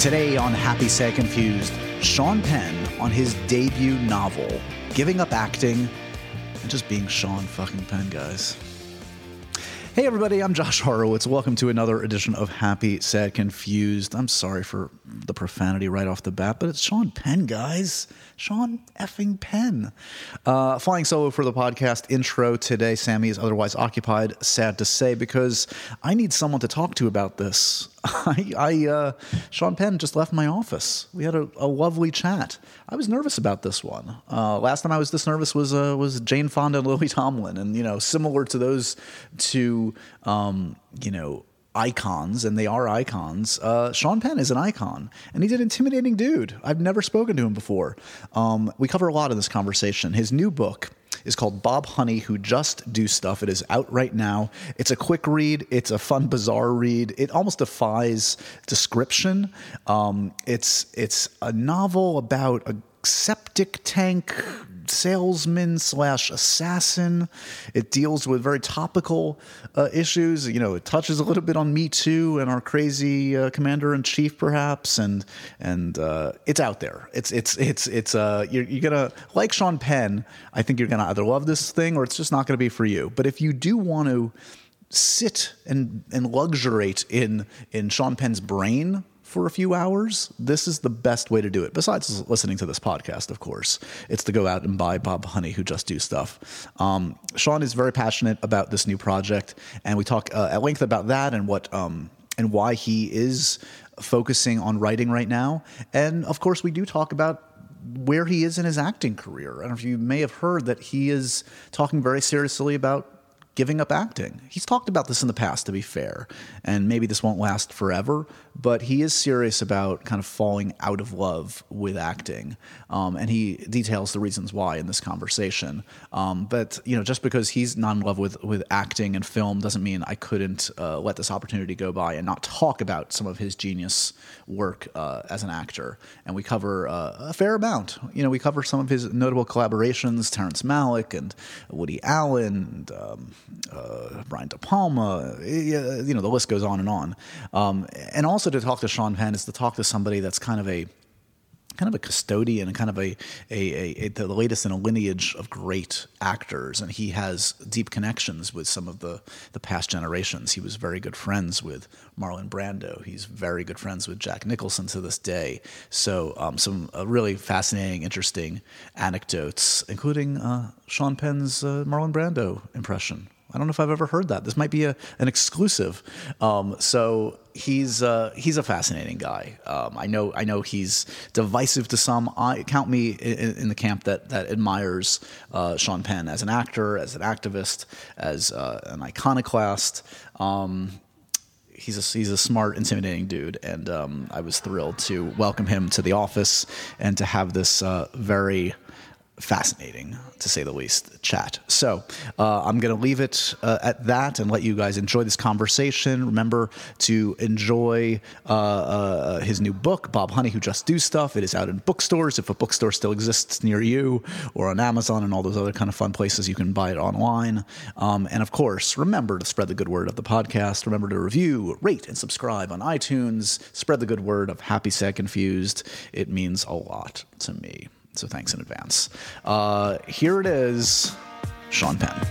Today on Happy Sad Confused, Sean Penn on his debut novel, giving up acting and just being Sean fucking Penn, guys. Hey everybody, I'm Josh Horowitz. Welcome to another edition of Happy Sad Confused. I'm sorry for the profanity right off the bat, but it's Sean Penn, guys. Sean effing Penn. Uh, flying solo for the podcast intro today. Sammy is otherwise occupied, sad to say, because I need someone to talk to about this. I, I uh, Sean Penn just left my office. We had a, a lovely chat. I was nervous about this one. Uh, last time I was this nervous was uh, was Jane Fonda and Lily Tomlin, and you know, similar to those two, um, you know, icons, and they are icons. Uh, Sean Penn is an icon, and he's an intimidating dude. I've never spoken to him before. Um, we cover a lot in this conversation. His new book is called Bob Honey Who Just Do Stuff. It is out right now. It's a quick read. It's a fun, bizarre read. It almost defies description. Um, it's it's a novel about a septic tank salesman slash assassin. It deals with very topical uh, issues. You know, it touches a little bit on Me Too and our crazy uh, commander in chief, perhaps, and and uh, it's out there. It's it's it's it's uh you're, you're gonna like Sean Penn. I think you're gonna either love this thing or it's just not gonna be for you. But if you do want to sit and and luxuriate in in Sean Penn's brain for a few hours, this is the best way to do it. Besides listening to this podcast, of course, it's to go out and buy Bob Honey, who just do stuff. Um, Sean is very passionate about this new project, and we talk uh, at length about that and what um, and why he is focusing on writing right now. And of course, we do talk about where he is in his acting career. I don't know if you may have heard that he is talking very seriously about giving up acting. He's talked about this in the past, to be fair, and maybe this won't last forever, but he is serious about kind of falling out of love with acting. Um, and he details the reasons why in this conversation. Um, but, you know, just because he's not in love with, with acting and film doesn't mean I couldn't uh, let this opportunity go by and not talk about some of his genius work uh, as an actor. And we cover uh, a fair amount. You know, we cover some of his notable collaborations, Terrence Malick and Woody Allen, and, um, uh, Brian De Palma. You know, the list goes on and on. Um, and also to talk to Sean Penn is to talk to somebody that's kind of a kind of a custodian and kind of a, a, a, a, the latest in a lineage of great actors. And he has deep connections with some of the the past generations. He was very good friends with Marlon Brando. He's very good friends with Jack Nicholson to this day. So um, some uh, really fascinating interesting anecdotes including uh, Sean Penn's uh, Marlon Brando impression I don't know if I've ever heard that. This might be a, an exclusive. Um, so he's uh, he's a fascinating guy. Um, I know I know he's divisive to some. I count me in, in the camp that that admires uh, Sean Penn as an actor, as an activist, as uh, an iconoclast. Um, he's a he's a smart, intimidating dude, and um, I was thrilled to welcome him to the office and to have this uh, very fascinating, to say the least, chat. So uh, I'm going to leave it uh, at that and let you guys enjoy this conversation. Remember to enjoy uh, uh, his new book, Bob Honey, Who Just Do Stuff. It is out in bookstores, if a bookstore still exists near you, or on Amazon and all those other kind of fun places you can buy it online. Um, and of course, remember to spread the good word of the podcast. Remember to review, rate, and subscribe on iTunes. Spread the good word of Happy Sad Confused. It means a lot to me. So thanks in advance. Uh, here it is Sean Penn.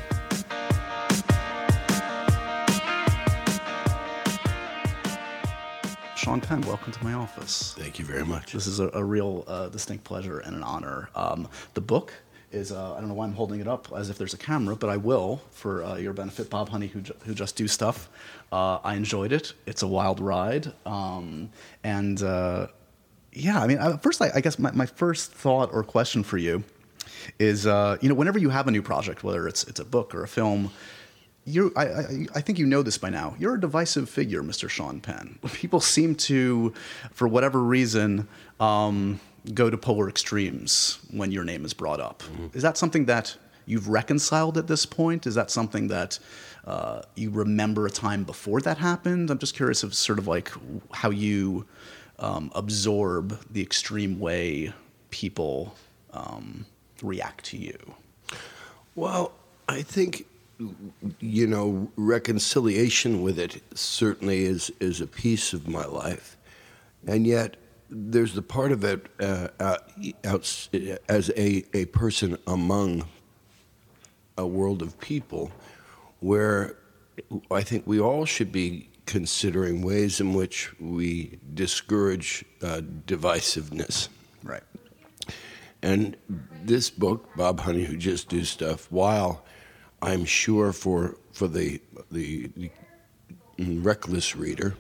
Sean Penn, welcome to my office. Thank you very much. This is a, a real uh, distinct pleasure and an honor. Um, the book is, uh, I don't know why I'm holding it up as if there's a camera, but I will for uh, your benefit. Bob Honey, who, ju- who just do stuff. Uh, I enjoyed it. It's a wild ride. Um, and uh, yeah, I mean, first, I, I guess my, my first thought or question for you is, uh, you know, whenever you have a new project, whether it's it's a book or a film, you I, I, I think you know this by now. You're a divisive figure, Mr. Sean Penn. People seem to, for whatever reason, um, go to polar extremes when your name is brought up. Mm-hmm. Is that something that you've reconciled at this point? Is that something that uh, you remember a time before that happened? I'm just curious of sort of like how you um, absorb the extreme way people um, react to you? Well, I think you know reconciliation with it certainly is is a piece of my life, and yet there's the part of it uh, out, as a, a person among a world of people where I think we all should be considering ways in which we discourage uh, divisiveness. Right. And this book, Bob Honey, who Just Do Stuff, while I'm sure for for the the, the reckless reader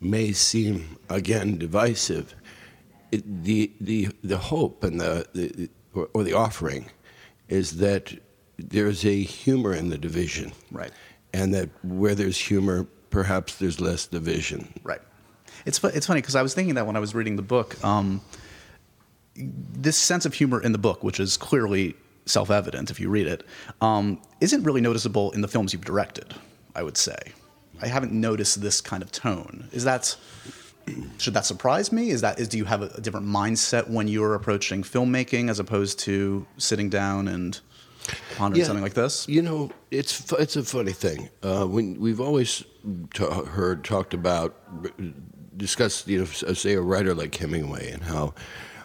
may seem again divisive, it, the the the hope and the, the or, or the offering is that there's a humor in the division, Right. and that where there's humor, perhaps there's less division. Right. It's it's funny because I was thinking that when I was reading the book, um, this sense of humor in the book, which is clearly self-evident if you read it, um, not really noticeable in the films you've directed. I would say, I haven't noticed this kind of tone. Is that should that surprise me? Is that is do you have a, a different mindset when you're approaching filmmaking as opposed to sitting down and pondering something like this? You know, it's it's a funny thing. Uh, when we've always ta- heard talked about, discussed, you know, say a writer like Hemingway and how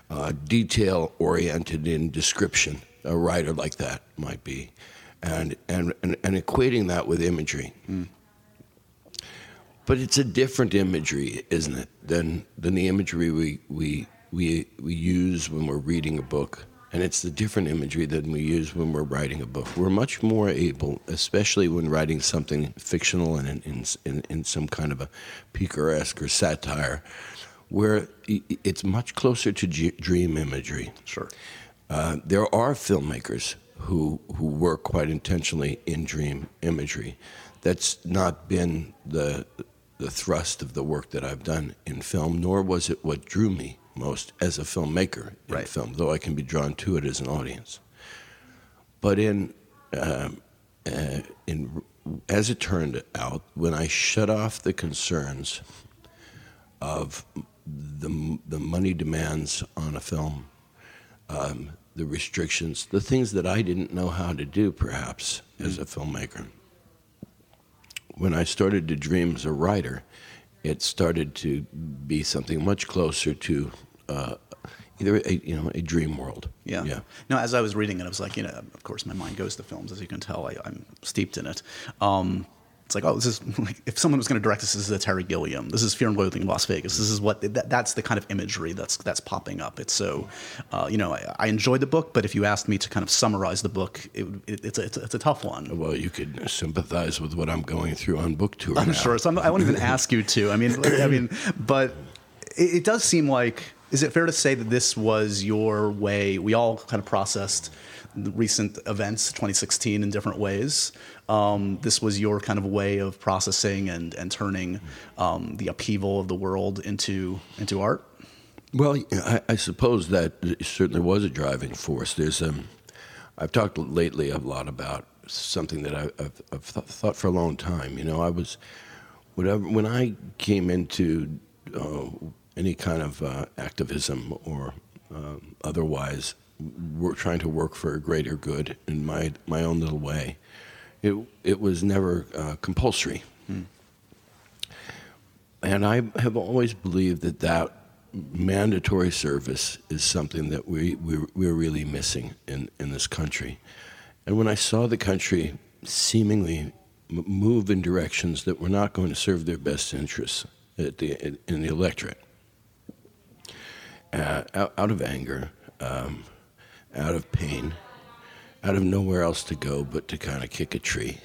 uh, detail oriented in description a writer like that might be, and and and, and equating that with imagery. But it's a different imagery, isn't it, than than the imagery we we we we use when we're reading a book. And it's the different imagery than we use when we're writing a book. We're much more able, especially when writing something fictional and in, in, in, in some kind of a picaresque or satire, where it's much closer to g- dream imagery. Sure. Uh, there are filmmakers who who work quite intentionally in dream imagery. That's not been the the thrust of the work that I've done in film, nor was it what drew me most as a filmmaker in Right. film, though I can be drawn to it as an audience. But in um, uh, in as it turned out, when I shut off the concerns of the the money demands on a film um, the restrictions, the things that I didn't know how to do, perhaps, as a filmmaker. When I started to dream as a writer, it started to be something much closer to uh, either a, you know a dream world. Yeah. yeah. No, as I was reading it, I was like, you know, of course, my mind goes to films, as you can tell. I, I'm steeped in it. Um, it's like, oh, this is like if someone was going to direct this, this is a Terry Gilliam. This is Fear and Loathing in Las Vegas. This is what that, that's the kind of imagery that's that's popping up. It's so, uh, you know, I, I enjoyed the book, but if you asked me to kind of summarize the book, it, it, it's a, it's a, it's a tough one. Well, you could sympathize with what I'm going through on book tour. I'm now. sure. So I'm, I won't even ask you to. I mean, I mean, but it, it does seem like. Is it fair to say that this was your way? We all kind of processed the recent events, 2016, in different ways. Um, this was your kind of way of processing and and turning um, the upheaval of the world into into art. Well, I, I suppose that certainly was a driving force. There's um, I've talked lately a lot about something that I, I've, I've th- thought for a long time. You know, I was whatever when I came into uh, any kind of uh, activism or um otherwise, we're trying to work for a greater good in my my own little way. It it was never uh, compulsory. And I have always believed that that mandatory service is something that we, we, we're really missing in, in this country. And when I saw the country seemingly move in directions that were not going to serve their best interests the, in, in the electorate, uh, out, out of anger, um, out of pain, out of nowhere else to go but to kind of kick a tree,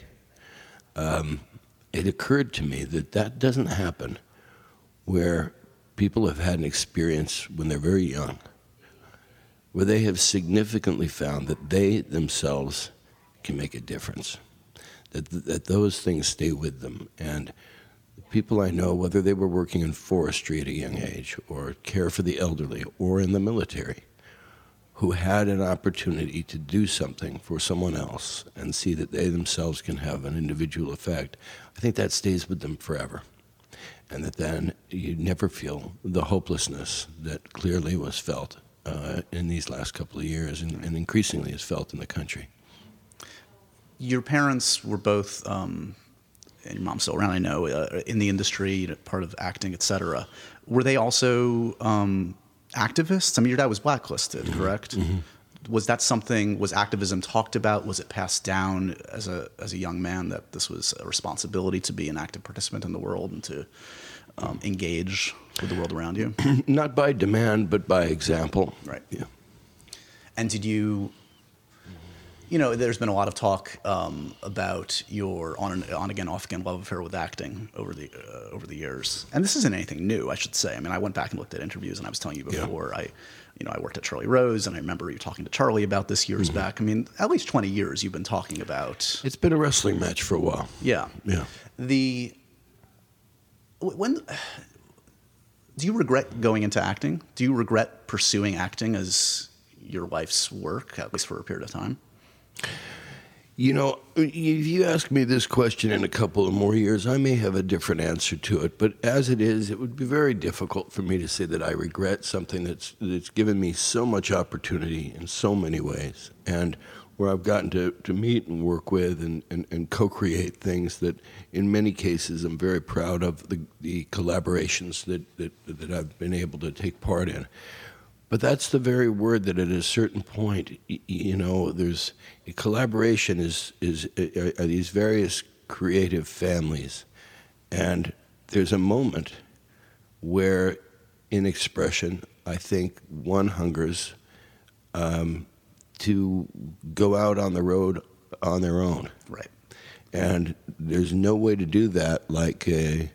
um, it occurred to me that that doesn't happen where people have had an experience when they're very young, where they have significantly found that they themselves can make a difference, that, that those things stay with them. And people I know, whether they were working in forestry at a young age, or care for the elderly, or in the military, who had an opportunity to do something for someone else and see that they themselves can have an individual effect, I think that stays with them forever and that then you never feel the hopelessness that clearly was felt uh, in these last couple of years and, and increasingly is felt in the country. Your parents were both um, and your mom's still around, I know, uh, in the industry, you know, part of acting, et cetera. Were they also um, activists? I mean, your dad was blacklisted, correct? Was that something? Was activism talked about? Was it passed down as a as a young man that this was a responsibility to be an active participant in the world and to um, engage with the world around you? Not by demand, but by example. Right. Yeah. And did you, you know, there's been a lot of talk um, about your on and on again, off again love affair with acting over the uh, over the years. And this isn't anything new, I should say. I mean, I went back and looked at interviews, and I was telling you Yeah. before, I, you know, I worked at Charlie Rose, and I remember you talking to Charlie about this years Mm-hmm. back. I mean, at least 20 years you've been talking about. It's been a wrestling match for a while. Yeah. Yeah. The when do you regret going into acting? Do you regret pursuing acting as your life's work, at least for a period of time? You know, if you ask me this question in a couple of more years, I may have a different answer to it. But as it is, it would be very difficult for me to say that I regret something that's that's given me so much opportunity in so many ways, and where I've gotten to, to meet and work with and, and, and co-create things that, in many cases, I'm very proud of the, the collaborations that, that that I've been able to take part in. But that's the very word that at a certain point, you know, there's collaboration is is are are these various creative families, and there's a moment where, in expression, I think one hungers um, to go out on the road on their own. Right. And there's no way to do that like uh,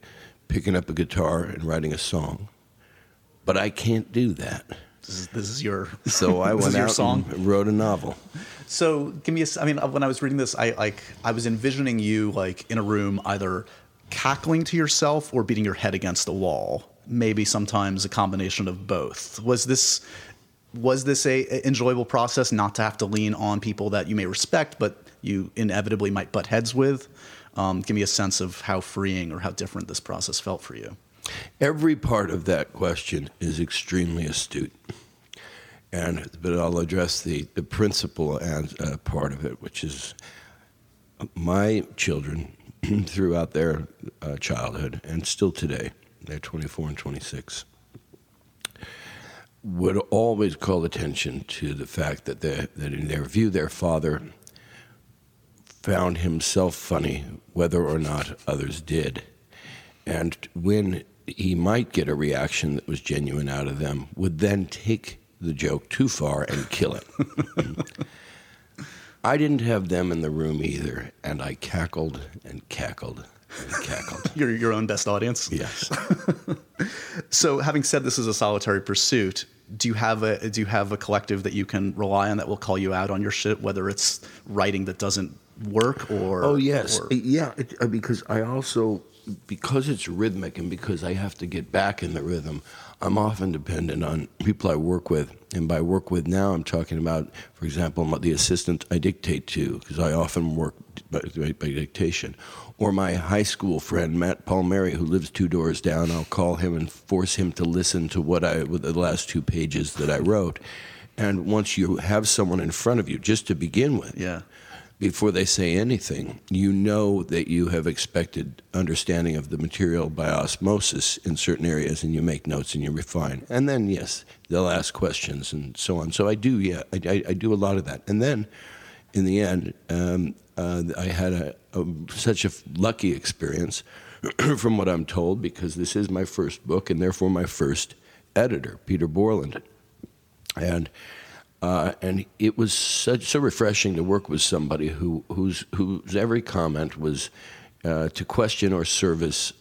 picking up a guitar and writing a song. But I can't do that. This is, this is your So I went out song. and wrote a novel. So give me a. I mean, uh, when I was reading this, I like I was envisioning you like in a room, either cackling to yourself or beating your head against the wall. Maybe sometimes a combination of both. Was this was this a a enjoyable process not to have to lean on people that you may respect, but you inevitably might butt heads with? Um, give me a sense of how freeing or how different this process felt for you. Every part of that question is extremely astute. And but I'll address the, the principal and uh, part of it, which is my children throughout their uh, childhood and still today, they're 24 and 26, would always call attention to the fact that, that in their view, their father found himself funny, whether or not others did. And when he might get a reaction that was genuine out of them, would then take the joke too far and kill it. I didn't have them in the room either, and I cackled and cackled and cackled. Your your own best audience. yes. So, having said this is a solitary pursuit, do you have a do you have a collective that you can rely on that will call you out on your shit, whether it's writing that doesn't work or Oh yes, or- yeah. It, uh, because I also because it's rhythmic and because I have to get back in the rhythm, I'm often dependent on people I work with. And by work with now, I'm talking about, for example, the assistant I dictate to, because I often work by, by, dictation, or my high school friend Matt Palmieri, who lives two doors down. I'll call him and force him to listen to what I with the last two pages that I wrote. And once you have someone in front of you, just to begin with, yeah. Before they say anything, you know that you have expected understanding of the material by osmosis in certain areas, and you make notes and you refine. And then, yes, they'll ask questions and so on. So I do, yeah, I, I, I do a lot of that. And then, in the end, um, uh, I had a, a, such a lucky experience, from what I'm told, because this is my first book and therefore my first editor, Peter Borland, and uh, and it was such so refreshing to work with somebody who whose whose every comment was uh, to question or service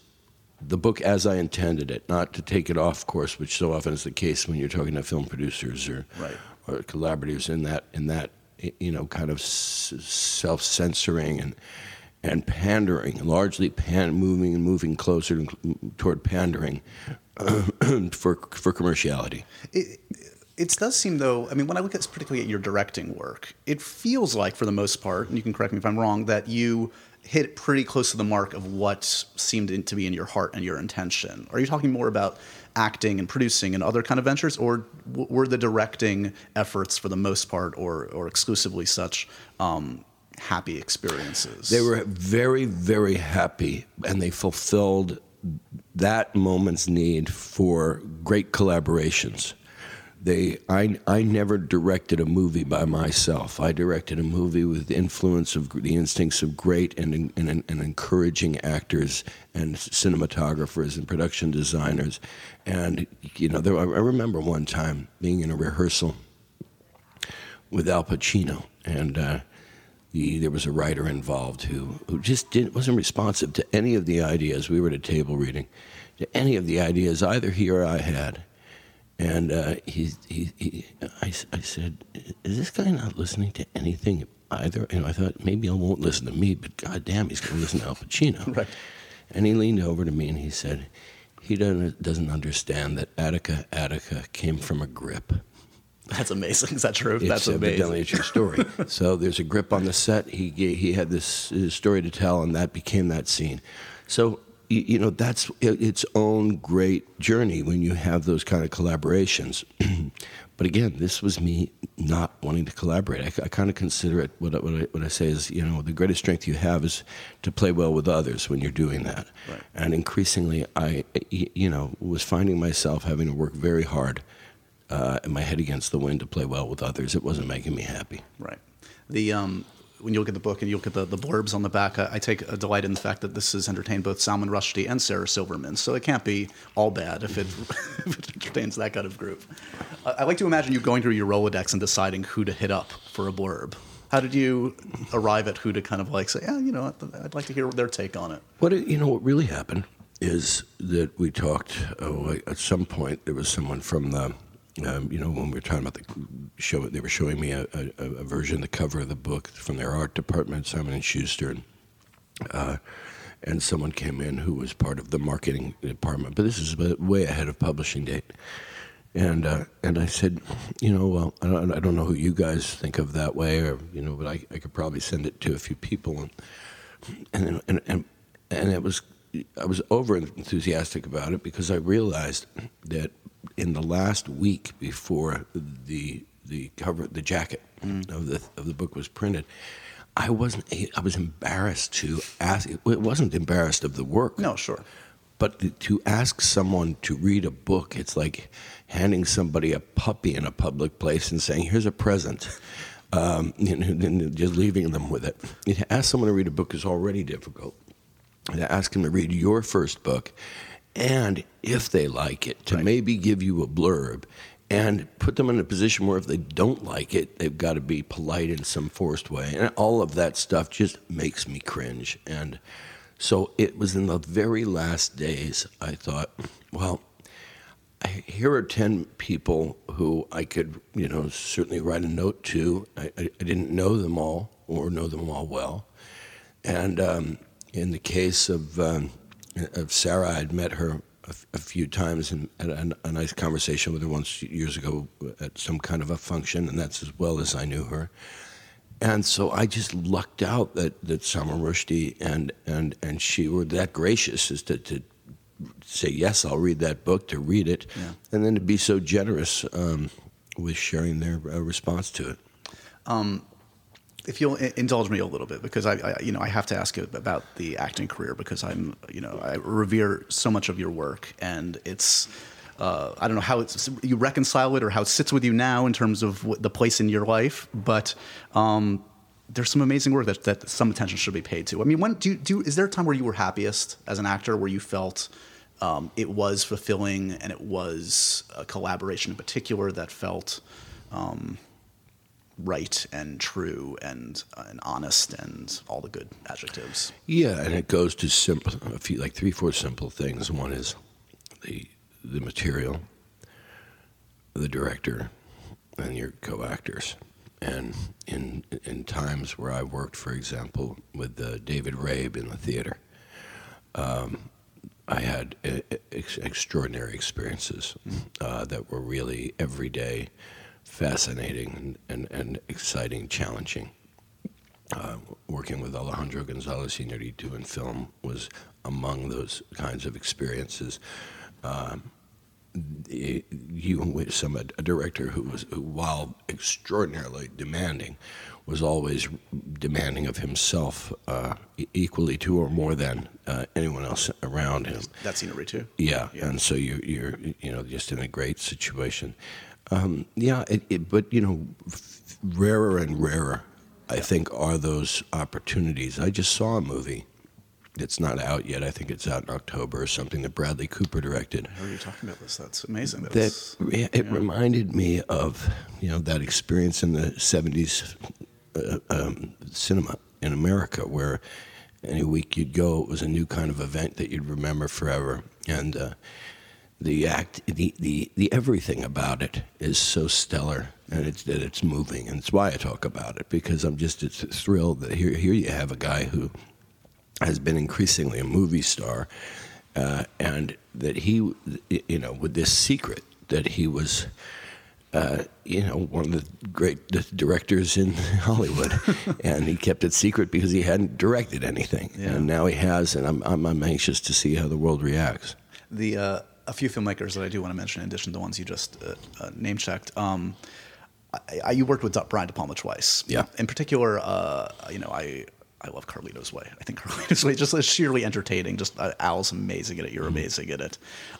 the book as I intended it, not to take it off course, which so often is the case when you're talking to film producers or Right. or collaborators in that in that you know kind of s- self-censoring and and pandering, largely pan moving and moving closer toward pandering for for commerciality. It, it does seem though. I mean, when I look at particularly at your directing work, it feels like for the most part, and you can correct me if I'm wrong, that you hit pretty close to the mark of what seemed to be in your heart and your intention. Are you talking more about acting and producing and other kind of ventures, or were the directing efforts for the most part, or or exclusively such, um, happy experiences. They were very, very happy, and they fulfilled that moment's need for great collaborations. They, I, I never directed a movie by myself. I directed a movie with the influence of the instincts of great and, and, and encouraging actors and cinematographers and production designers. And you know, there, I remember one time being in a rehearsal with Al Pacino, and uh, the, there was a writer involved who, who just didn't, wasn't responsive to any of the ideas. We were at a table reading, to any of the ideas either he or I had. And uh, he, he, he I, I said, "Is this guy not listening to anything either?" And I thought maybe he won't listen to me, but goddamn, he's going to listen to Al Pacino. Right. And he leaned over to me and he said, "He doesn't doesn't understand that Attica, Attica came from a grip." That's amazing. Is that true? It's That's evidently amazing. a true story. so there's a grip on the set. He he had this story to tell, and that became that scene. So you, you know that's its own great journey when you have those kind of collaborations. but again, this was me not wanting to collaborate. I, I kind of consider it what I, what, I, what I say is you know the greatest strength you have is to play well with others when you're doing that. Right. And increasingly, i you know was finding myself having to work very hard. Uh, and my head against the wind to play well with others. It wasn't making me happy. Right. The um, when you look at the book and you look at the, the blurbs on the back, I, I take a delight in the fact that this has entertained both Salman Rushdie and Sarah Silverman. So it can't be all bad if it, if it entertains that kind of group. I, I like to imagine you going through your Rolodex and deciding who to hit up for a blurb. How did you arrive at who to kind of like say, yeah, you know, I'd like to hear their take on it? What you know, what really happened is that we talked. Oh, at some point, there was someone from the, um, you know, when we were talking about the show, they were showing me a, a, a version, of the cover of the book from their art department, Simon and Schuster, and, uh, and someone came in who was part of the marketing department. But this is way ahead of publishing date. And uh, and I said, you know, well, I don't, I don't know who you guys think of that way, or you know, but I, I could probably send it to a few people, and and and and, and it was I was over enthusiastic about it because I realized that in the last week before the the cover the jacket of the of the book was printed, I wasn't I was embarrassed to ask. It wasn't embarrassed of the work. No, sure. But to ask someone to read a book, it's like handing somebody a puppy in a public place and saying, "Here's a present," um, you know, and just leaving them with it. To ask someone to read a book is already difficult. To ask them to read your first book, and if they like it, to maybe give you a blurb, and put them in a position where if they don't like it, they've got to be polite in some forced way, and all of that stuff just makes me cringe. And so it was in the very last days I thought, well, here are 10 people who I could, you know, certainly write a note to. I, I, I didn't know them all or know them all well. And um, in the case of, um, of Sarah, I'd met her a few times and had a, a nice conversation with her once years ago at some kind of a function, and that's as well as I knew her. And so I just lucked out that, that Salman Rushdie and, and, and she were that gracious as to, to say, yes, I'll read that book, to read it, Yeah. and then to be so generous um, with sharing their uh, response to it. If you'll indulge me a little bit, because I, I, you know, I have to ask you about the acting career because I'm, you know, I revere so much of your work, and it's, uh, I don't know how it's you reconcile it or how it sits with you now in terms of what, the place in your life, but. Um, there's some amazing work that, that some attention should be paid to. I mean, when do you, do you- is there a time where you were happiest as an actor, where you felt um, it was fulfilling and it was a collaboration in particular that felt um, right and true and, uh, and honest and all the good adjectives. Yeah, and it goes to simple, a few, like three, four simple things. One is the the material, the director, and your co-actors. And in in times where I worked, for example, with uh, David Rabe in the theater, um, I had ex- extraordinary experiences uh, that were really every day fascinating and, and, and exciting, challenging uh, working with Alejandro Gonzalez Inarritu in film was among those kinds of experiences. Um, you with some a, a director who was who, while extraordinarily demanding was always demanding of himself uh, equally to or more than uh, anyone else around him. That scenery too. Yeah, Yeah. and so you're you're you know just in a great situation. Um, yeah, it, it, but you know, f- rarer and rarer, I think, are those opportunities. I just saw a movie. It's not out yet. I think it's out in October or something that Bradley Cooper directed. How are you talking about this? That's amazing. That That yeah, it reminded me of you know that experience in the '70s uh, um, cinema in America, where any week you'd go, it was a new kind of event that you'd remember forever, and uh, the act, the, the the everything about it is so stellar, and it's that it's moving, and it's why I talk about it because I'm just it's thrilled that here here you have a guy who has been increasingly a movie star, uh, and that he, you know, with this secret that he was, uh, you know, one of the great directors in Hollywood, and he kept it secret because he hadn't directed anything, Yeah. and now he has, and I'm, I'm I'm anxious to see how the world reacts. the uh, a few filmmakers that I do want to mention in addition to the ones you just uh, uh, name checked. Um, I, I, you worked with Brian De Palma twice. Yeah. In particular, uh, you know, I I love Carlito's Way. I think Carlito's Way just is sheerly entertaining. Just uh, Al's amazing at it. You're amazing at it.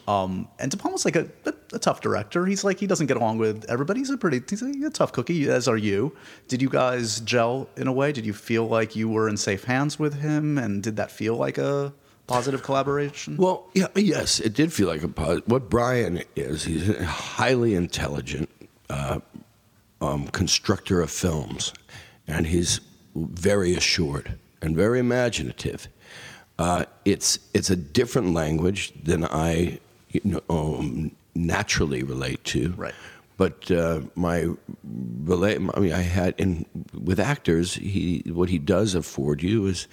Um, and De Palma's like a, a, a tough director. He's like he doesn't get along with everybody. He's a pretty he's a, a tough cookie, as are you. Did you guys gel in a way? Did you feel like you were in safe hands with him? And did that feel like a positive collaboration? Well, yeah, yes, it did feel like a positive. What Brian is, he's a highly intelligent uh, um, constructor of films, and he's very assured and very imaginative. Uh, it's it's a different language than I you know, um, naturally relate to. Right. But uh, my relate, I mean, I had in with actors. He what he does afford you is,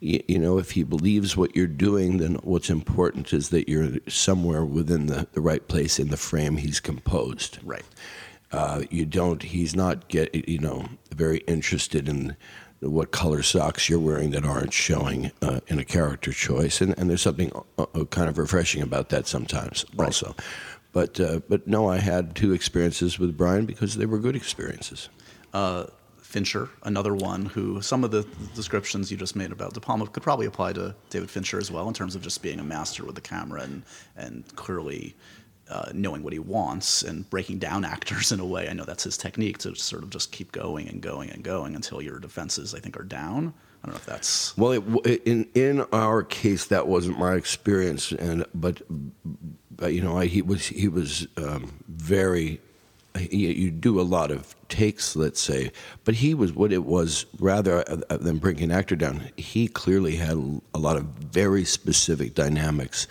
you, you know, if he believes what you're doing, then what's important is that you're somewhere within the, the right place in the frame he's composed. right. Uh, you don't. He's not get. You know, very interested in what color socks you're wearing that aren't showing uh, in a character choice, and, and there's something uh, uh, kind of refreshing about that sometimes, also. But uh, but no, I had two experiences with Brian because they were good experiences. Fincher, another one who some of the descriptions you just made about De Palma could probably apply to David Fincher as well in terms of just being a master with the camera and and clearly uh, knowing what he wants and breaking down actors in a way. I know that's his technique to sort of just keep going and going and going until your defenses, I think, are down. I don't know if that's Well, it, in in our case, that wasn't my experience, and but, but you know, I, he was he was um, very. You, you do a lot of takes, let's say, but he was what it was rather uh, than bringing an actor down. He clearly had a lot of very specific dynamics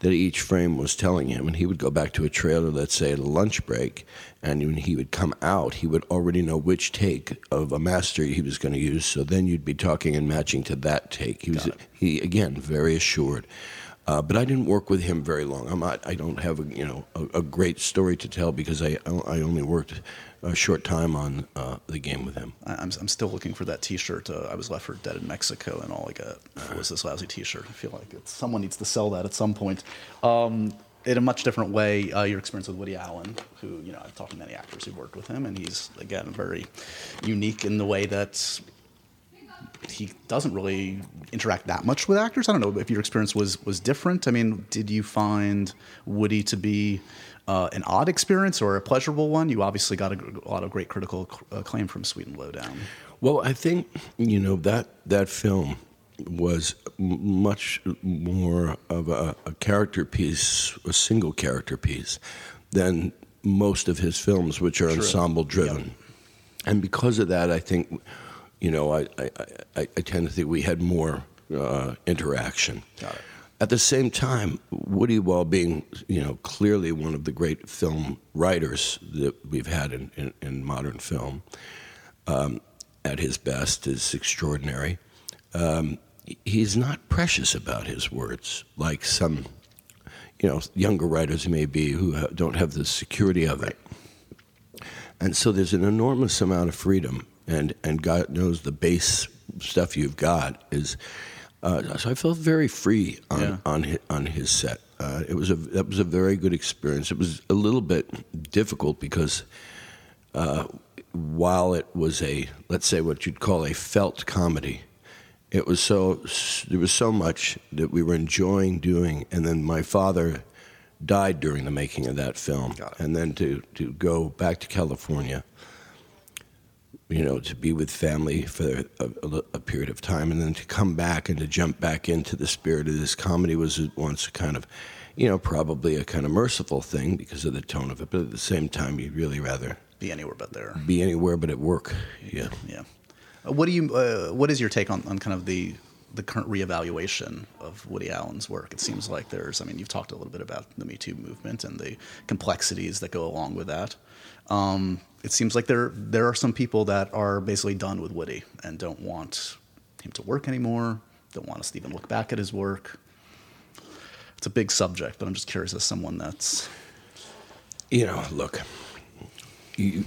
that each frame was telling him, and he would go back to a trailer, let's say at a lunch break, and when he would come out, he would already know which take of a master he was going to use. So then you'd be talking and matching to that take. He was he again very assured. Uh, but I didn't work with him very long. I'm not. I don't have a you know a, a great story to tell because I I only worked a short time on uh, the game with him. I'm, I'm still looking for that T-shirt. Uh, I was left for dead in Mexico, and all I got was this lousy T-shirt. I feel like someone needs to sell that at some point. Um, in a much different way, uh, your experience with Woody Allen, who you know I've talked to many actors who've worked with him, and he's again very unique in the way that he doesn't really interact that much with actors. I don't know if your experience was was different. I mean, did you find Woody to be uh, an odd experience or a pleasurable one? You obviously got a, a lot of great critical acclaim from Sweet and Lowdown. Well, I think you know that that film was m- much more of a, a character piece, a single character piece, than most of his films, which are ensemble driven. And because of that, I think, you know, I, I, I, I tend to think we had more uh, interaction. At the same time, Woody, while being, you know, clearly one of the great film writers that we've had in, in, in modern film, um, at his best, is extraordinary. Um, he's not precious about his words like some, you know, younger writers may be who ha- don't have the security of it. And so there's an enormous amount of freedom, and, and God knows the base stuff you've got is. Uh, so I felt very free on Yeah. on his, on his set. Uh, it was a that was a very good experience. It was a little bit difficult because uh, while it was a let's say what you'd call a felt comedy, it was so there was so much that we were enjoying doing, and then my father died during the making of that film, and then to to go back to California you know, to be with family for a, a, a, period of time, and then to come back and to jump back into the spirit of this comedy was at once a kind of, you know, probably a kind of merciful thing because of the tone of it, but at the same time, you'd really rather be anywhere but there. Be anywhere but at work. Yeah. Yeah. Uh, what do you? Uh, what is your take on, on kind of the the current reevaluation of Woody Allen's work? It seems like there's. I mean, you've talked a little bit about the Me Too movement and the complexities that go along with that. Um, it seems like there there are some people that are basically done with Woody and don't want him to work anymore. Don't want us to even look back at his work. It's a big subject, but I'm just curious as someone that's. You know, look. You,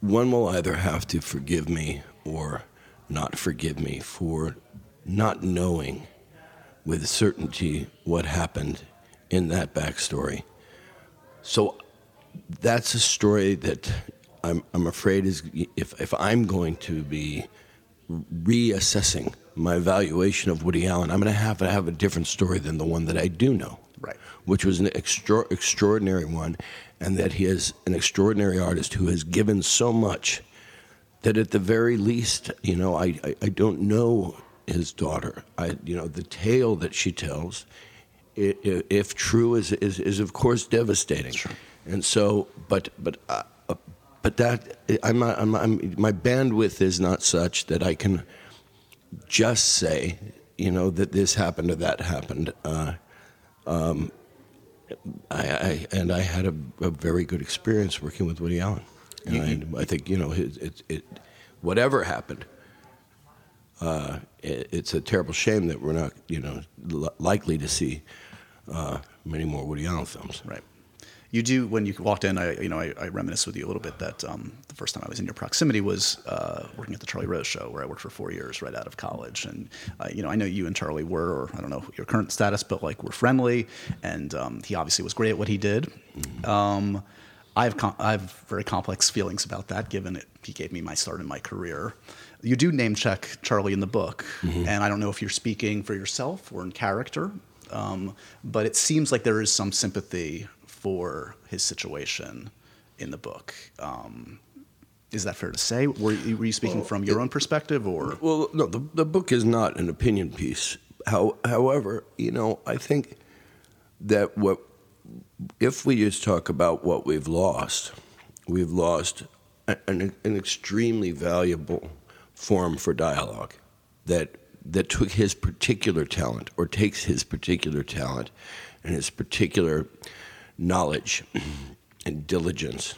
one will either have to forgive me or not forgive me for not knowing with certainty what happened in that backstory. So that's a story that I'm, I'm afraid is if, if I'm going to be reassessing my evaluation of Woody Allen, I'm going to have to have a different story than the one that I do know, right? Which was an extra, extraordinary one, and that he is an extraordinary artist who has given so much that at the very least, you know, I, I, I don't know his daughter. I, you know, the tale that she tells, if, if true, is, is, is of course devastating. Sure. And so, but but uh, uh, but that I'm, not, I'm, I'm my bandwidth is not such that I can just say, you know, that this happened or that happened. Uh, um, I, I, and I had a, a, very good experience working with Woody Allen, and I, I, think you know it, it, it whatever happened. Uh, it, it's a terrible shame that we're not, you know, l- likely to see uh, many more Woody Allen films. Right you do when you walked in. I you know I, I reminisce with you a little bit that um, the first time I was in your proximity was uh, working at the Charlie Rose Show, where I worked for four years right out of college. And uh, you know I know you and Charlie were, or I don't know your current status, but like we're friendly, and um, he obviously was great at what he did. Mm-hmm. Um, I have com- I have very complex feelings about that, given it he gave me my start in my career. You do name check Charlie in the book, mm-hmm. and I don't know if you're speaking for yourself or in character, um, but it seems like there is some sympathy for his situation in the book. Um, is that fair to say? Were you, were you speaking well, from your it, own perspective, or? Well, no. The, the book is not an opinion piece. How, however, you know, I think that what if we just talk about what we've lost, we've lost an, an extremely valuable form for dialogue that that took his particular talent or takes his particular talent and his particular knowledge and diligence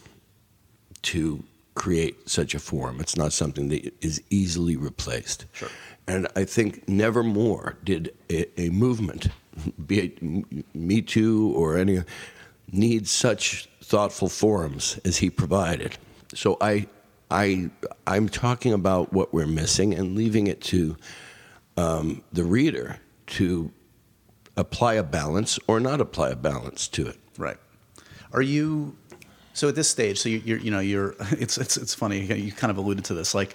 to create such a form. It's not something that is easily replaced. Sure. And I think never more did a, a movement, be it Me Too or any, need such thoughtful forums as he provided. So I, I, I'm talking about what we're missing and leaving it to um, the reader to apply a balance or not apply a balance to it. Right. Are you so at this stage? So you, are you know you're it's it's it's funny. You kind of alluded to this. Like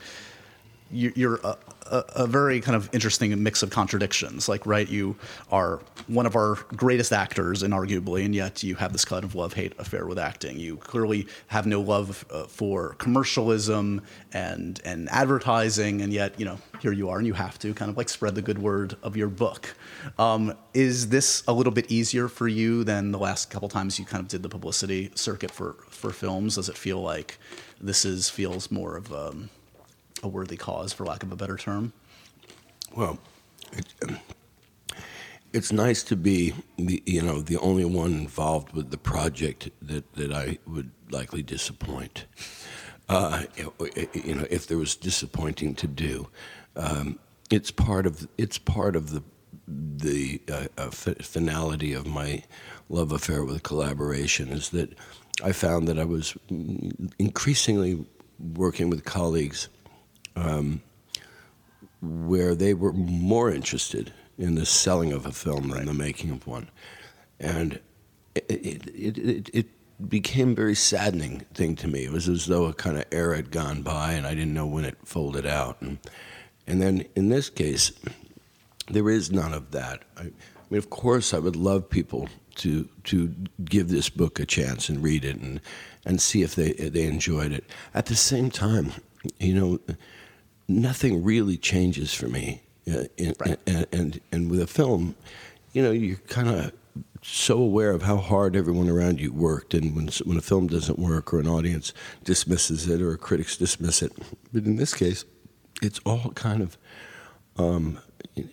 you're a, a, a, very kind of interesting mix of contradictions. Like, right, you are one of our greatest actors, inarguably, and yet you have this kind of love hate affair with acting. You clearly have no love uh, for commercialism and and advertising, and yet you know here you are, and you have to kind of like spread the good word of your book. Um, is this a little bit easier for you than the last couple times you kind of did the publicity circuit for for films? Does it feel like this is feels more of um, a worthy cause, for lack of a better term? Well, it, it's nice to be the you know the only one involved with the project that, that I would likely disappoint. Uh, you know, if there was disappointing to do, um, it's part of it's part of the the uh, uh, finality of my love affair with collaboration is that I found that I was increasingly working with colleagues um, where they were more interested in the selling of a film than the making of one, and it it, it it became a very saddening thing to me. It was as though a kind of era had gone by, and I didn't know when it folded out. And and then in this case, there is none of that. I, I mean, of course, I would love people to to give this book a chance and read it and and see if they they enjoyed it. At the same time, you know, nothing really changes for me. Uh, in, Right. and, and and with a film, you know, you're kind of so aware of how hard everyone around you worked, and when when a film doesn't work or an audience dismisses it or critics dismiss it, but in this case, it's all kind of. Um,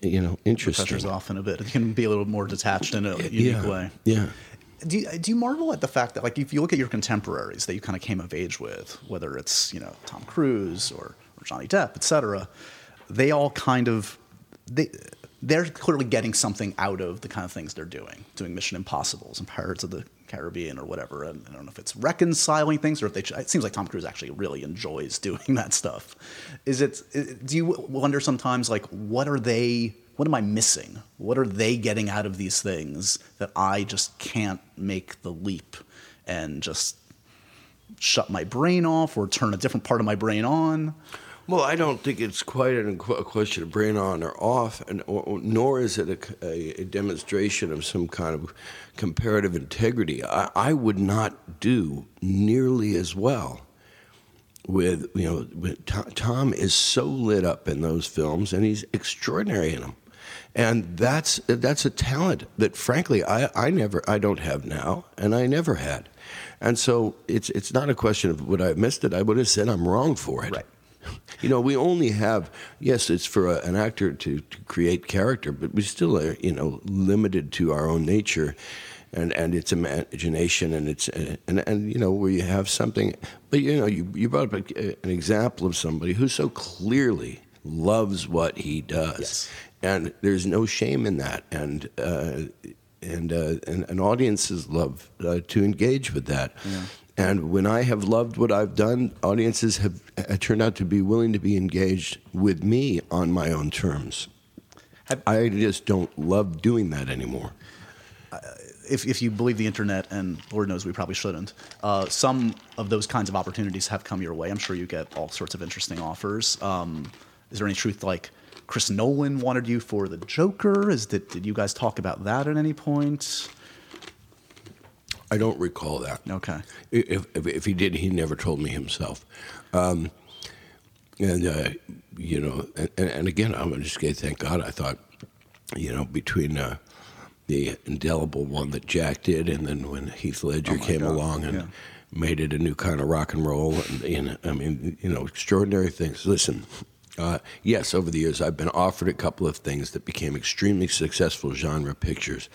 you know, The interesting. pressure's off in a bit. It can be a little more detached in a unique yeah, way. Yeah. Do you, do you marvel at the fact that, like, if you look at your contemporaries that you kind of came of age with, whether it's you know Tom Cruise or Johnny Depp, et cetera, they all kind of they they're clearly getting something out of the kind of things they're doing, doing Mission Impossible's and Pirates of the Caribbean or whatever. And I don't know if it's reconciling things or if they. It seems like Tom Cruise actually really enjoys doing that stuff. Is it? Do you wonder sometimes like what are they? What am I missing? What are they getting out of these things that I just can't make the leap and just shut my brain off or turn a different part of my brain on? Well, I don't think it's quite a question of brain on or off, and or, nor is it a, a, demonstration of some kind of comparative integrity. I, I would not do nearly as well with you know. With Tom, Tom is so lit up in those films, and he's extraordinary in them, and that's that's a talent that, frankly, I, I never I don't have now, and I never had, and so it's it's not a question of would I have missed it. I would have said I'm wrong for it. Right. You know, we only have yes, it's for a, an actor to, to create character, but we still are you know limited to our own nature, and, and its imagination, and it's and and you know where you have something, but you know you you brought up a, an example of somebody who so clearly loves what he does, Yes. and there's no shame in that, and. Uh, and, uh, and and audiences love uh, to engage with that. And when I have loved what I've done, audiences have uh, turned out to be willing to be engaged with me on my own terms. Have- I just don't love doing that anymore. if, if you believe the internet, and Lord knows we probably shouldn't, uh, some of those kinds of opportunities have come your way. I'm sure you get all sorts of interesting offers. Um, is there any truth like Chris Nolan wanted you for the Joker? Is that did you guys talk about that at any point? I don't recall that. Okay. If, if, if he did, he never told me himself. Um, and, uh, you know, and, and again, I'm just going to thank God. I thought, you know, between uh, the indelible one that Jack did and then when Heath Ledger Oh came God, along and yeah. made it a new kind of rock and roll, and, you know, I mean, you know, extraordinary things. Listen, uh, yes, over the years, I've been offered a couple of things that became extremely successful genre pictures.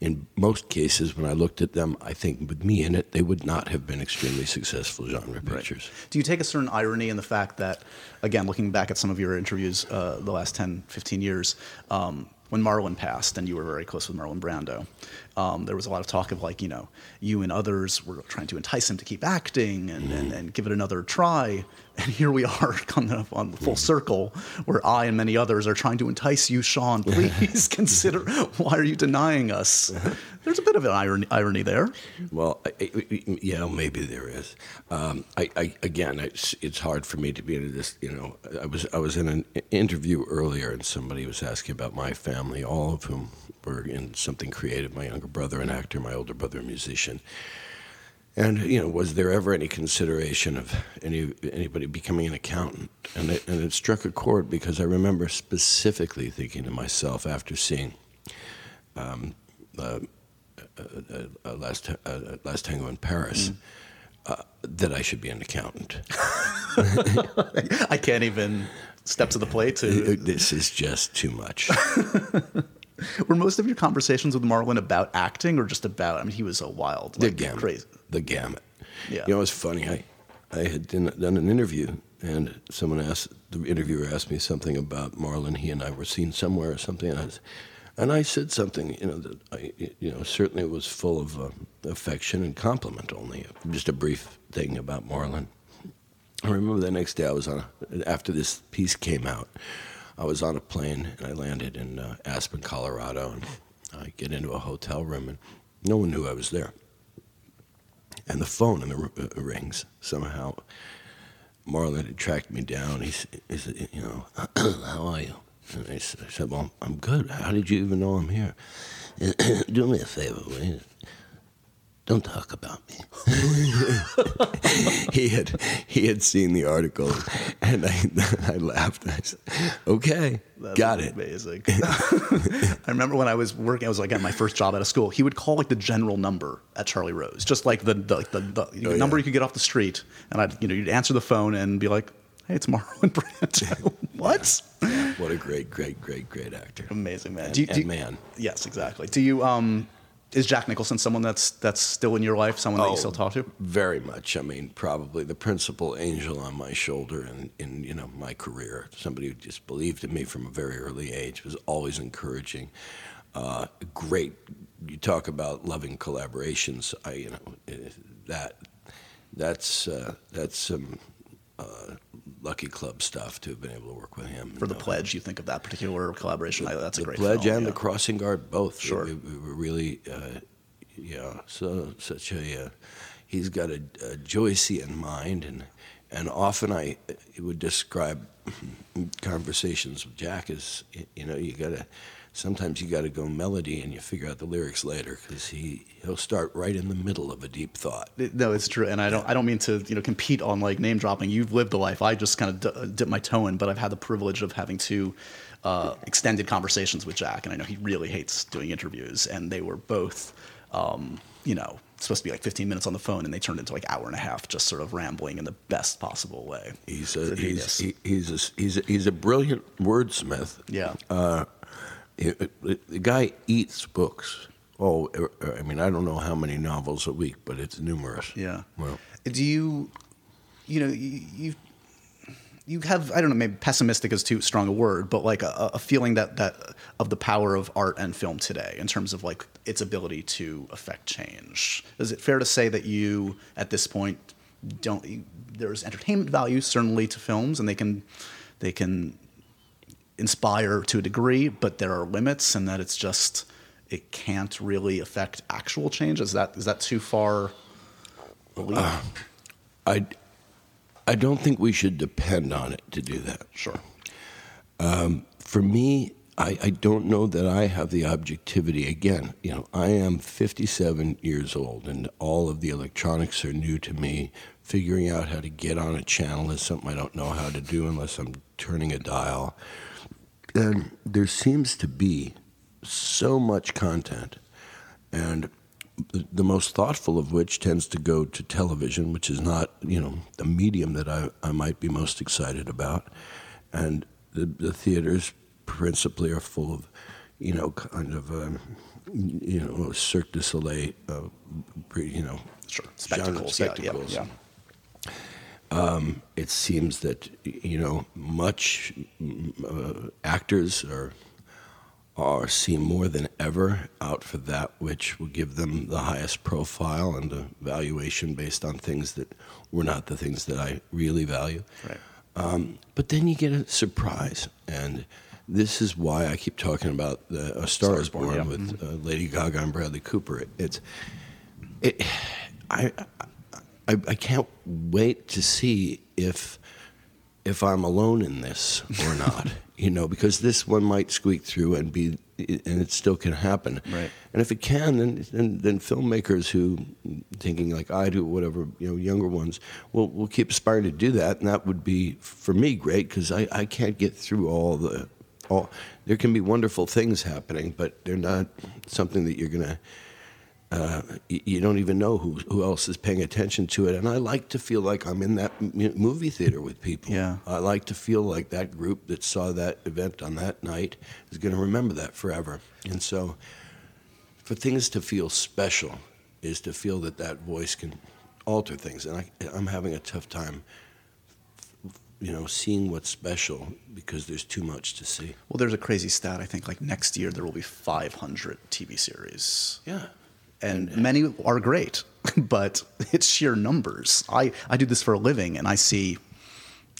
In most cases, when I looked at them, I think with me in it, they would not have been extremely successful genre pictures. Do you take a certain irony in the fact that, again, looking back at some of your interviews uh, the last 10, 15 years, um, when Marlon passed and you were very close with Marlon Brando, um, there was a lot of talk of like, you know, you and others were trying to entice him to keep acting and, and, and give it another try. And here we are coming up on the full circle where I and many others are trying to entice you, Sean. Please consider why are you denying us? There's a bit of an irony, irony there. Well, I, I, yeah, maybe there is. Um, I, I, again, it's it's hard for me to be into this. You know, I was I was in an interview earlier, and somebody was asking about my family, all of whom were in something creative. My younger brother, an actor, my older brother, a musician. And you know, was there ever any consideration of any anybody becoming an accountant? And it, and it struck a chord because I remember specifically thinking to myself after seeing um, uh, uh, uh, last uh, last tango in Paris uh, that I should be an accountant. I can't even step to the plate to this is just too much. Were most of your conversations with Marlon about acting or just about? I mean, he was a wild, the gamut. crazy. The gamut. Yeah. You know, it's funny. I I had done, done an interview, and someone asked the interviewer asked me something about Marlon. He and I were seen somewhere or something, and I, was, and I said something. You know that I you know certainly was full of uh, affection and compliment. Only just a brief thing about Marlon. I remember the next day I was on after this piece came out. I was on a plane and I landed in uh, Aspen, Colorado, and I get into a hotel room and no one knew I was there. And the phone in the r- uh, rings somehow. Marlon had tracked me down. He, he said, you know, how are you? And I said, well, I'm good. How did you even know I'm here? Do me a favor, will you? Don't talk about me. he had he had seen the article, and I I laughed. I said, "Okay, That's got it." Amazing. I remember when I was working, I was like at my first job out of school. He would call like the general number at Charlie Rose, just like the the, the, the you know, Oh, number yeah. you could get off the street, and I'd you know you'd answer the phone and be like, "Hey, it's Marlon Brando." what? What a great, great, great, great actor. Amazing man. And- Do you- do you- man. Yes, exactly. Do you um is Jack Nicholson someone that's that's still in your life, someone that you Oh, still talk to? Very much. I mean, probably the principal angel on my shoulder in, in you know my career. Somebody who just believed in me from a very early age was always encouraging. Uh, great. You talk about loving collaborations. I you know eh, that that's uh, that's some uh, lucky club stuff to have been able to work with him. For the Uh, pledge, you think of that particular collaboration? I- that's a the great pledge film, and yeah. the crossing guard both. Sure. we, we were really, uh, yeah. So such a, uh, he's got a, a Joycean mind, and and often I would describe conversations with Jack as you know you gotta. Sometimes you got to go melody and you figure out the lyrics later because he he'll start right in the middle of a deep thought. No, it's true, and I don't. I don't mean to, you know, compete on like name dropping. You've lived the life. I just kind of d- dip my toe in, but I've had the privilege of having two uh, extended conversations with Jack, and I know he really hates doing interviews, and they were both, um, you know, supposed to be like 15 minutes on the phone, and they turned into like hour and a half, just sort of rambling in the best possible way. He's a, he's he, he's a, he's a, he's a brilliant wordsmith. yeah. Uh, it- it- the guy eats books. Oh, er- er, I mean, I don't know how many novels a week, but it's numerous. Yeah. Well, Do you, you know, you, you you have I don't know maybe pessimistic is too strong a word, but like a, a feeling that that of the power of art and film today in terms of like its ability to affect change. Is it fair to say that you at this point don't there's entertainment value certainly to films and they can they can inspire to a degree, but there are limits and that it's just it can't really affect actual change. Is that is that too far? leap? Uh, I, I don't think we should depend on it to do that. sure. Um, for me, I, I don't know that I have the objectivity. Again, you know, I am 57 years old, and all of the electronics are new to me. Figuring out how to get on a channel is something I don't know how to do unless I'm turning a dial. And there seems to be so much content, and the, most thoughtful of which tends to go to television, which is not, you know, the medium that I, I might be most excited about. And the, the theaters principally are full of, you know, kind of, um, you know, Cirque du Soleil, uh, you know, Sure. genre Spectacles. Yeah, yeah, spectacles. Yeah. It seems that you know much uh, actors are are seen more than ever out for that which will give them the highest profile and a valuation based on things that were not the things that I really value. Right. Um, but then you get a surprise, and this is why I keep talking about the, A Star, Star is Born, Born, yeah. with uh, Lady Gaga and Bradley Cooper. It's it, I, I I can't wait to see if if I'm alone in this or not. you know, because this one might squeak through and be, and it still can happen. Right. And if it can, then then, then filmmakers who thinking like I do, whatever you know, younger ones, will will keep aspiring to do that, and that would be for me great because I, I can't get through all the all. There can be wonderful things happening, but they're not something that you're gonna uh, you don't even know who who else is paying attention to it. And I like to feel like I'm in that m- movie theater with people. Yeah. I like to feel like that group that saw that event on that night is going to remember that forever. And so, for things to feel special, is to feel that that voice can alter things. And I, I'm having a tough time. You know, seeing what's special because there's too much to see. Well, there's a crazy stat. I think like next year there will be 500 TV series. Yeah. And many are great, but it's sheer numbers. I, I do this for a living, and I see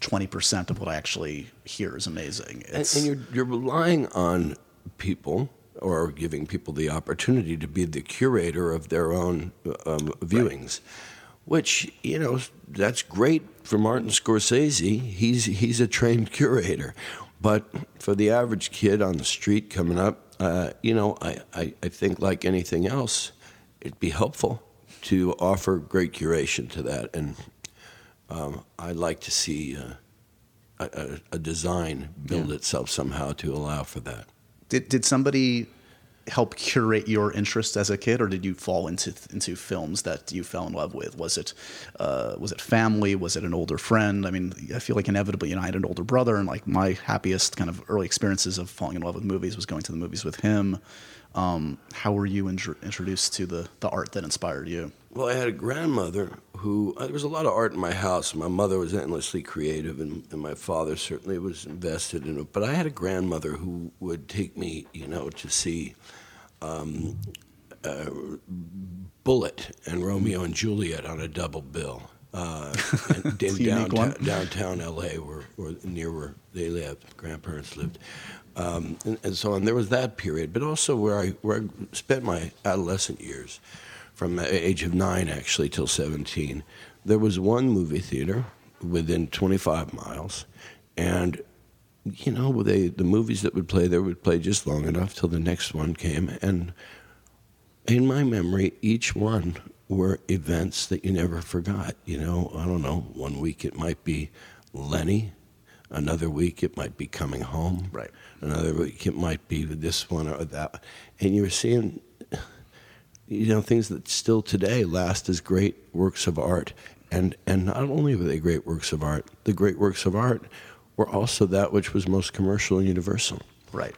twenty percent of what I actually hear is amazing. And, and you're, you're relying on people or giving people the opportunity to be the curator of their own um, viewings, which, you know, that's great for Martin Scorsese. He's, he's a trained curator. But for the average kid on the street coming up, uh, you know, I, I, I think like anything else, it'd be helpful to offer great curation to that. And um, I'd like to see. Uh, a, a, a design build Yeah. itself somehow to allow for that. did did somebody help curate your interest as a kid, or did you fall into into films that you fell in love with? Was it uh, was it family? Was it an older friend? I mean, I feel like inevitably, you know, I had an older brother, and like my happiest kind of early experiences of falling in love with movies was going to the movies with him. Um, how were you intro- introduced to the the art that inspired you? Well, I had a grandmother who, uh, there was a lot of art in my house. My mother was endlessly creative, and, and my father certainly was invested in it. But I had a grandmother who would take me, you know, to see um, uh, Bullitt and Romeo and Juliet on a double bill. Uh, in, in a unique one. downtown, downtown LA, where, or near where they lived, grandparents lived, um, and, and so on. There was that period, but also where I where I spent my adolescent years, from the age of nine actually till seventeen. There was one movie theater within 25 miles, and you know they the movies that would play there would play just long enough till the next one came, and in my memory, each one were events that you never forgot. You know, I don't know. One week it might be Lenny. Another week it might be coming home. Right. Another week it might be this one or that. And you were seeing, you know, things that still today last as great works of art. And and not only were they great works of art, the great works of art were also that which was most commercial and universal. Right.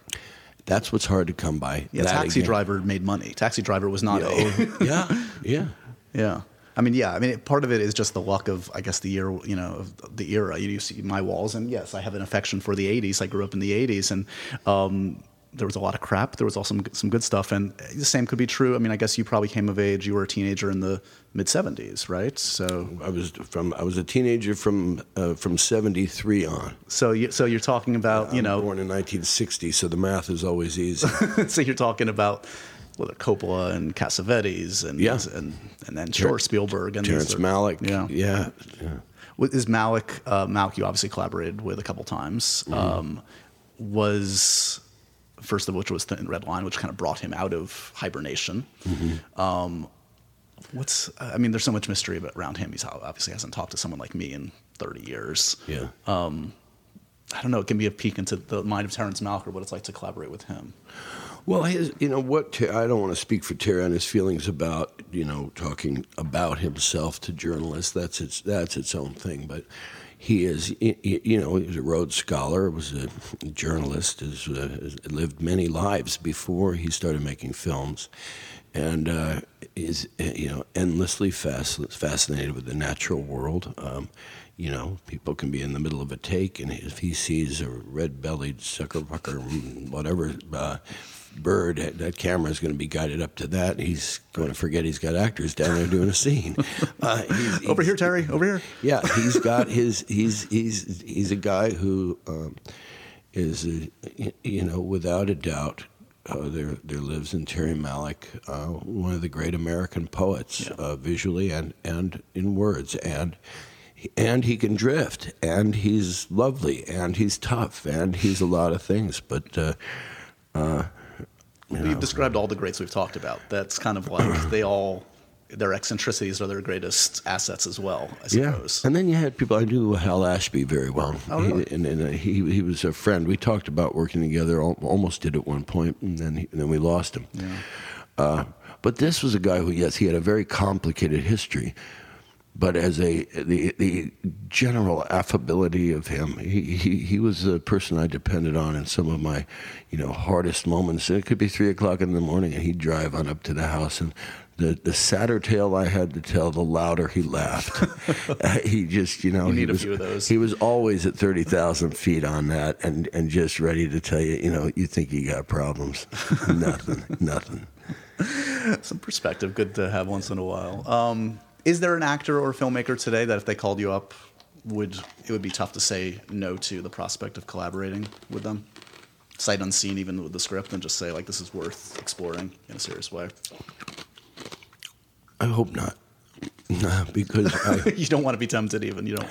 That's what's hard to come by. Yeah, Taxi again. Driver made money. Taxi Driver was not a. yeah, yeah. Yeah. I mean, yeah. I mean, it, part of it is just the luck of, I guess, the year, you know, of the era. You see my walls, and yes, I have an affection for the '80s. I grew up in the '80s, and um, there was a lot of crap. There was also some, some good stuff, and the same could be true. I mean, I guess you probably came of age. You were a teenager in the mid '70s, right? So, I was from I was a teenager from uh, from '73 on. so you, so you're talking about, you I'm know, born in 1960, so the math is always easy. so you're talking about whether Coppola and Cassavetes and Yeah. and and then sure Spielberg and Terrence Malick. Yeah. yeah, yeah. With- Is Malick uh, Malick? You obviously collaborated with a couple times. Mm-hmm. Um, was first of which was Thin Red Line, which kind of brought him out of hibernation. Mm-hmm. Um, what's I mean, there's so much mystery about- around him. He's obviously hasn't talked to someone like me in 30 years. yeah. I don't know. It can be a peek into the mind of Terrence Malick or what it's like to collaborate with him. Well, his, you know what? I don't want to speak for Terry on his feelings about you know talking about himself to journalists. That's its that's its own thing. But he is, you know, he was a Rhodes Scholar, was a journalist, has, uh, lived many lives before he started making films, and uh, is you know endlessly fasc- fascinated with the natural world. Um, you know, people can be in the middle of a take, and if he sees a red-bellied sucker-bucker, mm, whatever uh, bird, that- camera is going to be guided up to that. He's going to forget he's got actors down there doing a scene. Uh, he's- Over here, Terry. Over here. yeah, he's got his. He's he's he's a guy who um, is, a, you know, without a doubt, uh, there there lives in Terry Malick, uh, one of the great American poets, uh, visually and and in words, and and he can drift, and he's lovely, and he's tough, and he's a lot of things, but. Uh, You've described all the greats we've talked about. That's kind of like they all, their eccentricities are their greatest assets as well, I suppose. And then you had people. I knew Hal Ashby very well. Oh, really? He, and and uh, he he was a friend. We talked about working together. Almost did at one point, and then he, and then we lost him. Uh, but this was a guy who, yes, he had a very complicated history. But as a the the general affability of him, he, he he was the person I depended on in some of my, you know, hardest moments. It could be three o'clock in the morning, and he'd drive on up to the house, and the the sadder tale I had to tell, the louder he laughed. Uh, he just, you know, You he a was few of those. he was always at thirty thousand feet on that, and and just ready to tell you, you know, you think you got problems, nothing, nothing. Some perspective, good to have once in a while. Um, is there an actor or filmmaker today that if they called you up, would it would be tough to say no to the prospect of collaborating with them, sight unseen, even with the script, and just say like this is worth exploring in a serious way. I hope not. because I, you don't want to be tempted, even you don't.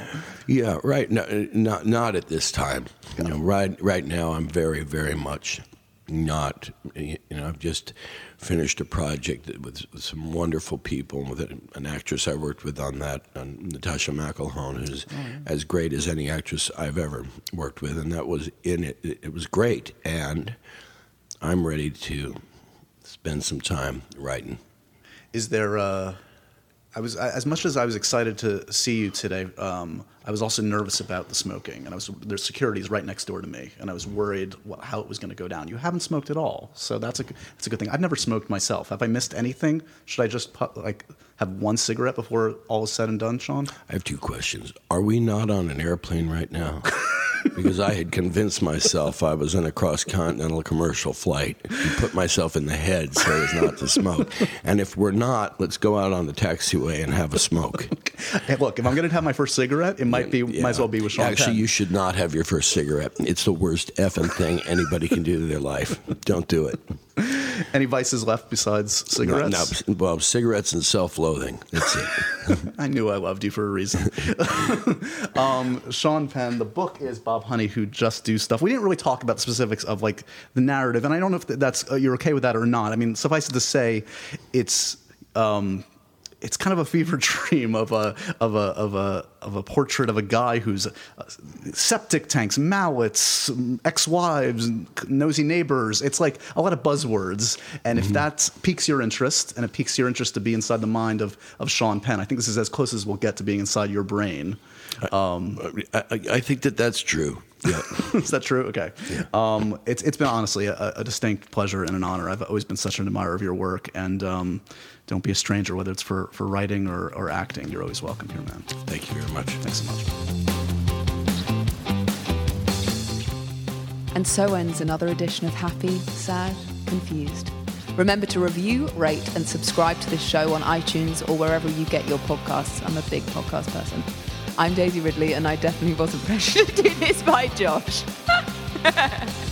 yeah, right. No, not not at this time. You know, right right now, I'm very very much not. You know, I've just finished a project with, with some wonderful people, with an, an actress I worked with on that, um, Natascha McElhone, who's as great as any actress I've ever worked with, and that was in it. It, it was great, and I'm ready to spend some time writing. Is there? Uh, I was as much as I was excited to see you today. Um, I was also nervous about the smoking, and I was there's security is right next door to me, and I was worried how it was going to go down. You haven't smoked at all, so that's a that's a good thing. I've never smoked myself. Have I missed anything? Should I just pu- like have one cigarette before all is said and done, Sean? I have two questions. Are we not on an airplane right now? because I had convinced myself I was in a cross continental commercial flight and put myself in the head so as not to smoke. And if we're not, let's go out on the taxiway and have a smoke. Hey, look, if I'm going to have my first cigarette, it might be might as well be with Sean. Actually, Penn. you should not have your first cigarette. It's the worst effing thing anybody can do to their life. Don't do it. Any vices left besides cigarettes? No, no, well, cigarettes and self-loathing. That's it. I knew I loved you for a reason. um, Sean Penn, the book is Bob Honey Who Just Do Stuff. We didn't really talk about the specifics of like the narrative, and I don't know if that's uh, you're okay with that or not. I mean, suffice it to say, it's. Um, it's kind of a fever dream of a of a of a of a portrait of a guy who's uh, septic tanks, mallets, ex-wives, nosy neighbors. It's like a lot of buzzwords, and if that piques your interest, and it piques your interest to be inside the mind of of Sean Penn, I think this is as close as we'll get to being inside your brain. Um, I, I- I think that that's true. Yeah. is that true? Okay. Um, it's it's been honestly a, a distinct pleasure and an honor. I've always been such an admirer of your work, and um, don't be a stranger whether it's for for writing or, or acting. You're always welcome here, man. Thank you very much. Thanks so much. And so ends another edition of Happy, Sad, Confused. Remember to review, rate, and subscribe to this show on iTunes or wherever you get your podcasts. I'm a big podcast person. I'm Daisy Ridley, and I definitely wasn't pressured to do this by Josh.